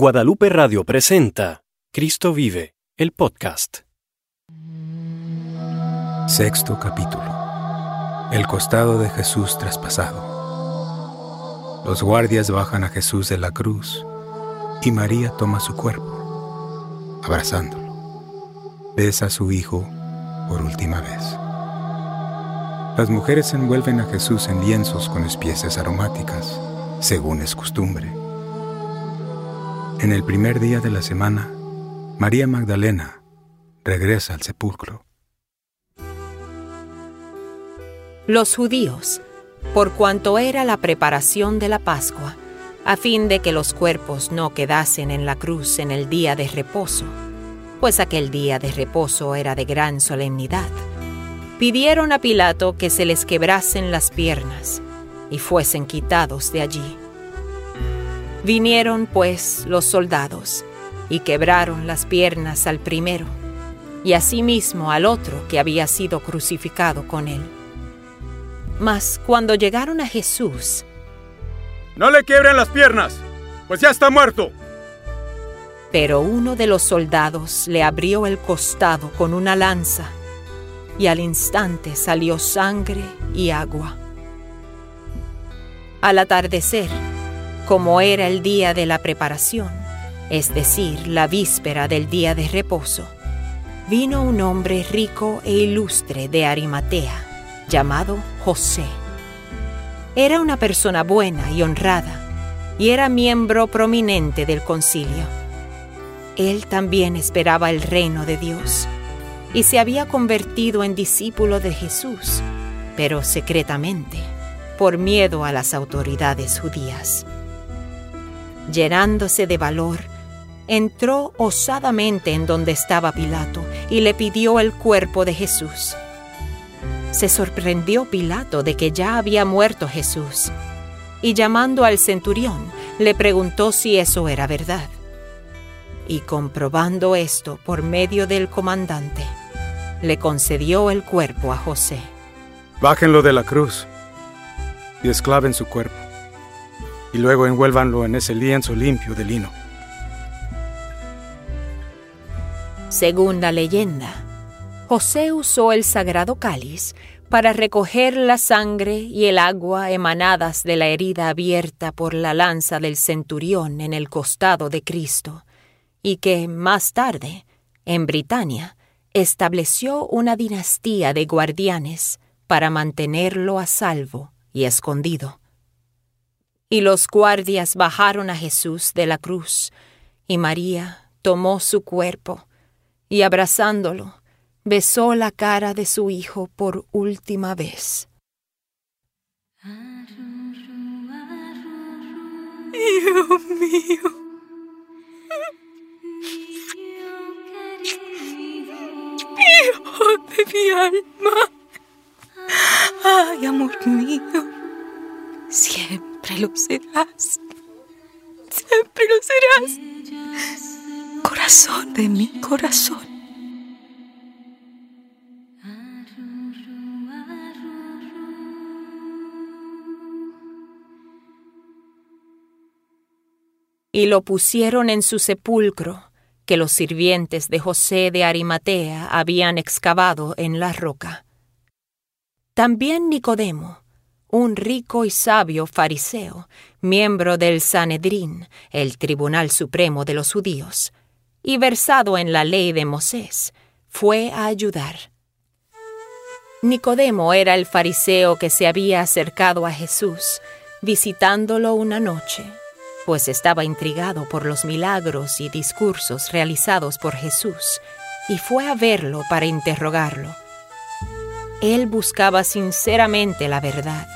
Guadalupe Radio presenta Cristo vive, el podcast. Sexto capítulo. El costado de Jesús traspasado. Los guardias bajan a Jesús de la cruz y María toma su cuerpo, abrazándolo. Besa a su hijo por última vez. Las mujeres envuelven a Jesús en lienzos con espieces aromáticas, según es costumbre. En el primer día de la semana, María Magdalena regresa al sepulcro. Los judíos, por cuanto era la preparación de la Pascua, a fin de que los cuerpos no quedasen en la cruz en el día de reposo, pues aquel día de reposo era de gran solemnidad, pidieron a Pilato que se les quebrasen las piernas y fuesen quitados de allí. Vinieron pues los soldados y quebraron las piernas al primero y asimismo al otro que había sido crucificado con él. Mas cuando llegaron a Jesús, No le quiebren las piernas, pues ya está muerto. pero uno de los soldados le abrió el costado con una lanza y al instante salió sangre y agua. Al atardecer, como era el día de la preparación, es decir, la víspera del día de reposo, vino un hombre rico e ilustre de Arimatea, llamado José. Era una persona buena y honrada, y era miembro prominente del concilio. Él también esperaba el reino de Dios, y se había convertido en discípulo de Jesús, pero secretamente, por miedo a las autoridades judías llenándose de valor, entró osadamente en donde estaba Pilato y le pidió el cuerpo de Jesús. Se sorprendió Pilato de que ya había muerto Jesús, y llamando al centurión, le preguntó si eso era verdad. Y comprobando esto por medio del comandante, le concedió el cuerpo a José. Bájenlo de la cruz y esclaven su cuerpo. Y luego envuélvanlo en ese lienzo limpio de lino. Según la leyenda, José usó el sagrado cáliz para recoger la sangre y el agua emanadas de la herida abierta por la lanza del centurión en el costado de Cristo, y que más tarde, en Britania, estableció una dinastía de guardianes para mantenerlo a salvo y escondido. Y los guardias bajaron a Jesús de la cruz, y María tomó su cuerpo, y abrazándolo, besó la cara de su hijo por última vez. Hijo mío. Hijo de mi alma. Lo serás. Siempre lo serás. Corazón de mi corazón. y lo pusieron en su sepulcro que los sirvientes de José de Arimatea habían excavado en la roca. También Nicodemo, un rico y sabio fariseo, miembro del Sanedrín, el Tribunal Supremo de los Judíos, y versado en la ley de Moisés, fue a ayudar. Nicodemo era el fariseo que se había acercado a Jesús, visitándolo una noche pues estaba intrigado por los milagros y discursos realizados por Jesús, y fue a verlo para interrogarlo. Él buscaba sinceramente la verdad,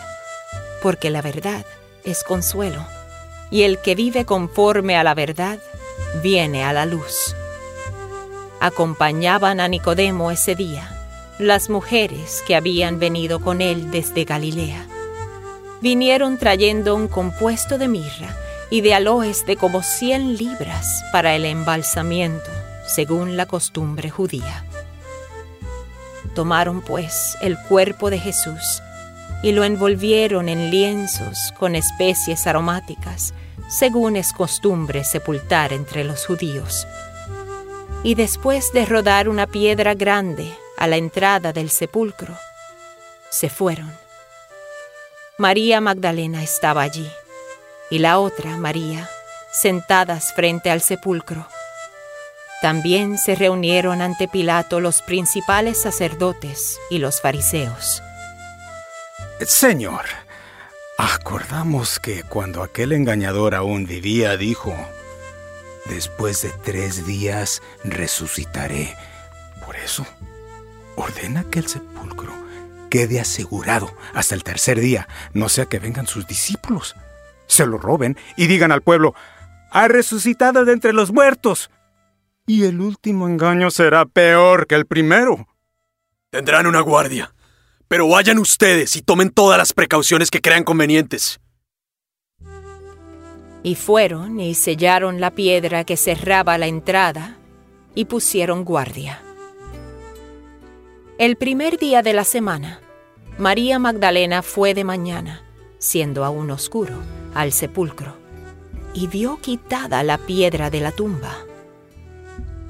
porque la verdad es consuelo, y el que vive conforme a la verdad viene a la luz. Acompañaban a Nicodemo ese día las mujeres que habían venido con él desde Galilea. Vinieron trayendo un compuesto de mirra, y de aloes de como cien libras para el embalsamiento, según la costumbre judía. Tomaron pues el cuerpo de Jesús y lo envolvieron en lienzos con especies aromáticas, según es costumbre sepultar entre los judíos. Y después de rodar una piedra grande a la entrada del sepulcro, se fueron. María Magdalena estaba allí, y la otra, María, sentadas frente al sepulcro. También se reunieron ante Pilato los principales sacerdotes y los fariseos. Señor, acordamos que cuando aquel engañador aún vivía, dijo, después de tres días resucitaré. Por eso, ordena que el sepulcro quede asegurado hasta el tercer día, no sea que vengan sus discípulos, se lo roben y digan al pueblo, ha resucitado de entre los muertos. Y el último engaño será peor que el primero. Tendrán una guardia, pero vayan ustedes y tomen todas las precauciones que crean convenientes. Y fueron y sellaron la piedra que cerraba la entrada y pusieron guardia. El primer día de la semana, María Magdalena fue de mañana, siendo aún oscuro, al sepulcro, y vio quitada la piedra de la tumba.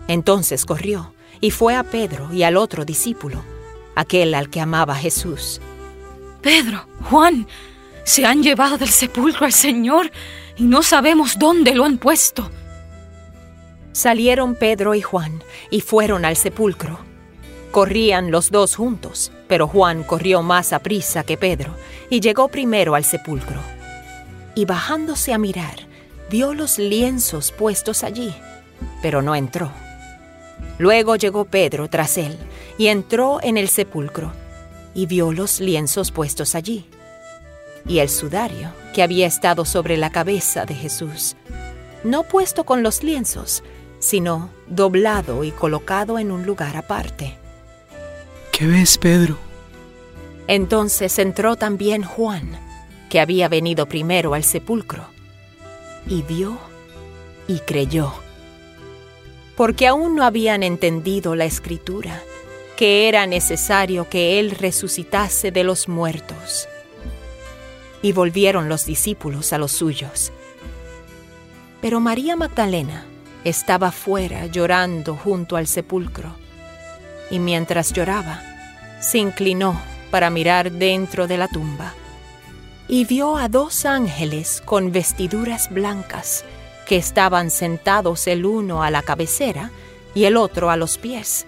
Entonces corrió y fue a Pedro y al otro discípulo, aquel al que amaba Jesús. Pedro, Juan, se han llevado del sepulcro al Señor y no sabemos dónde lo han puesto. Salieron Pedro y Juan y fueron al sepulcro. Corrían los dos juntos, pero Juan corrió más a prisa que Pedro y llegó primero al sepulcro. Y bajándose a mirar, vio los lienzos puestos allí, pero no entró. Luego llegó Pedro tras él y entró en el sepulcro y vio los lienzos puestos allí y el sudario que había estado sobre la cabeza de Jesús, no puesto con los lienzos, sino doblado y colocado en un lugar aparte. ¿Qué ves, Pedro? Entonces entró también Juan, que había venido primero al sepulcro, y vio y creyó, porque aún no habían entendido la escritura, que era necesario que él resucitase de los muertos. Y volvieron los discípulos a los suyos. Pero María Magdalena estaba fuera llorando junto al sepulcro, y mientras lloraba, se inclinó para mirar dentro de la tumba y vio a dos ángeles con vestiduras blancas que estaban sentados el uno a la cabecera y el otro a los pies,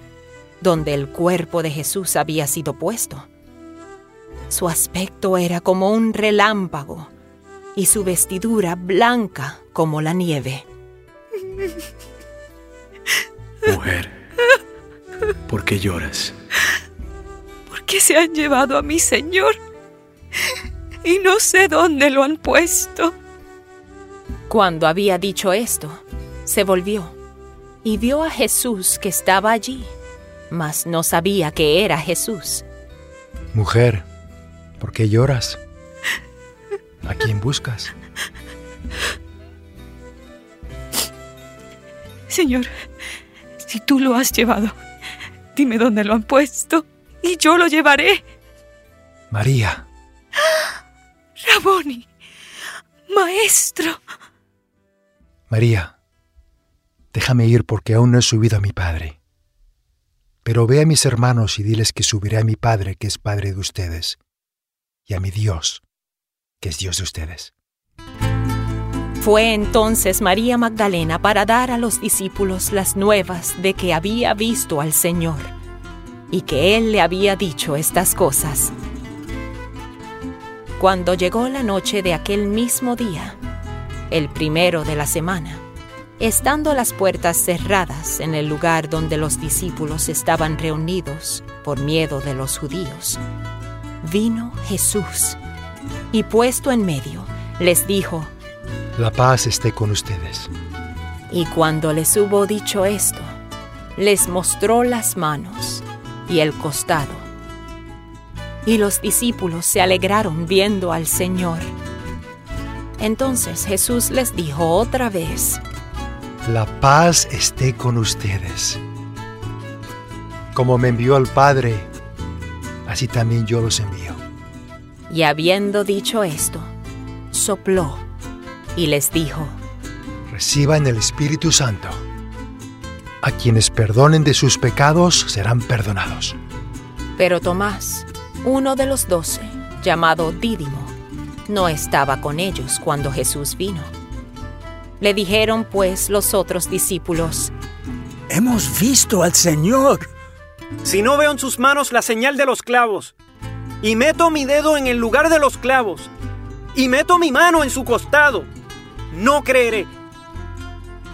donde el cuerpo de Jesús había sido puesto. Su aspecto era como un relámpago y su vestidura blanca como la nieve. Mujer, ¿por qué lloras? Porque se han llevado a mi Señor y no sé dónde lo han puesto. Cuando había dicho esto, se volvió y vio a Jesús que estaba allí, mas no sabía que era Jesús. Mujer, ¿por qué lloras? ¿A quién buscas? Señor, si tú lo has llevado, dime dónde lo han puesto y yo lo llevaré. María. Raboni, maestro. María, déjame ir porque aún no he subido a mi Padre. Pero ve a mis hermanos y diles que subiré a mi Padre, que es Padre de ustedes, y a mi Dios, que es Dios de ustedes. Fue entonces María Magdalena para dar a los discípulos las nuevas de que había visto al Señor y que Él le había dicho estas cosas. Cuando llegó la noche de aquel mismo día, el primero de la semana, estando las puertas cerradas en el lugar donde los discípulos estaban reunidos por miedo de los judíos, vino Jesús y puesto en medio, les dijo, La paz esté con ustedes. Y cuando les hubo dicho esto, les mostró las manos y el costado. Y los discípulos se alegraron viendo al Señor. Entonces Jesús les dijo otra vez, La paz esté con ustedes. Como me envió el Padre, así también yo los envío. y habiendo dicho esto, sopló y les dijo, Reciban el Espíritu Santo. A quienes perdonen de sus pecados serán perdonados. Pero Tomás, uno de los doce, llamado Dídimo, no estaba con ellos cuando Jesús vino. Le dijeron pues los otros discípulos, Hemos visto al Señor. Si no veo en sus manos la señal de los clavos, y meto mi dedo en el lugar de los clavos, y meto mi mano en su costado, no creeré.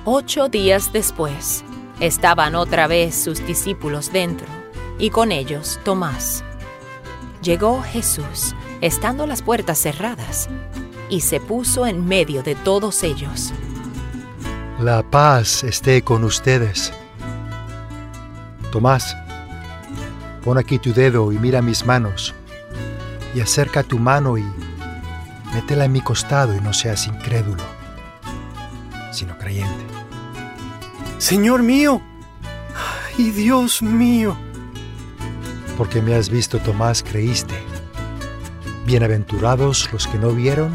Ocho días después, estaban otra vez sus discípulos dentro, y con ellos Tomás. Llegó Jesús, estando las puertas cerradas, y se puso en medio de todos ellos. La paz esté con ustedes. Tomás, pon aquí tu dedo y mira mis manos, y acerca tu mano y métela en mi costado y no seas incrédulo, sino creyente. Señor mío, y Dios mío. Porque me has visto, Tomás, creíste. Bienaventurados los que no vieron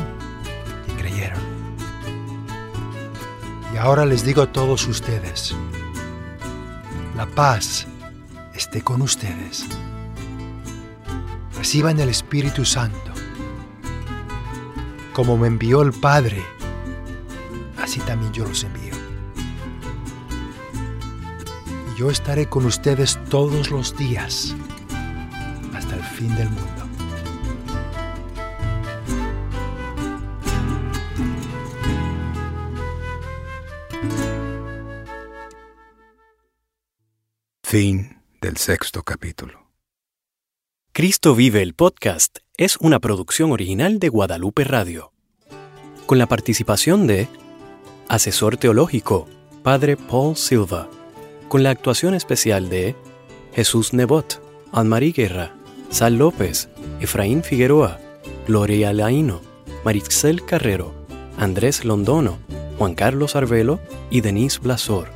y creyeron. Y ahora les digo a todos ustedes, la paz esté con ustedes. Reciban el Espíritu Santo. Como me envió el Padre, así también yo los envío. Y yo estaré con ustedes todos los días hasta el fin del mundo. Fin del sexto capítulo. Cristo vive el podcast es una producción original de Guadalupe Radio. Con la participación de Asesor Teológico, Padre Paul Silva. Con la actuación especial de Jesús Nebot, Anne-Marie Guerra, Sal López, Efraín Figueroa, Gloria Laino, Marixel Carrero, Andrés Londono, Juan Carlos Arbelo y Denise Blasor.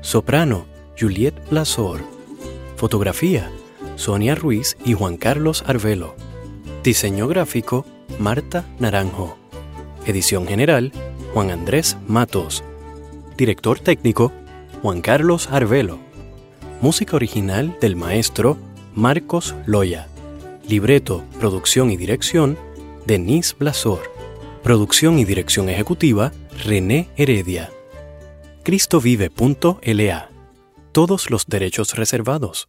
Soprano, Juliette Blasor. Fotografía, Sonia Ruiz y Juan Carlos Arbelo. Diseño gráfico, Marta Naranjo. Edición general, Juan Andrés Matos. Director técnico, Juan Carlos Arbelo. Música original del maestro Marcos Loya. Libreto, producción y dirección, Denise Blasor. Producción y dirección ejecutiva, René Heredia. cristovive.la. Todos los derechos reservados.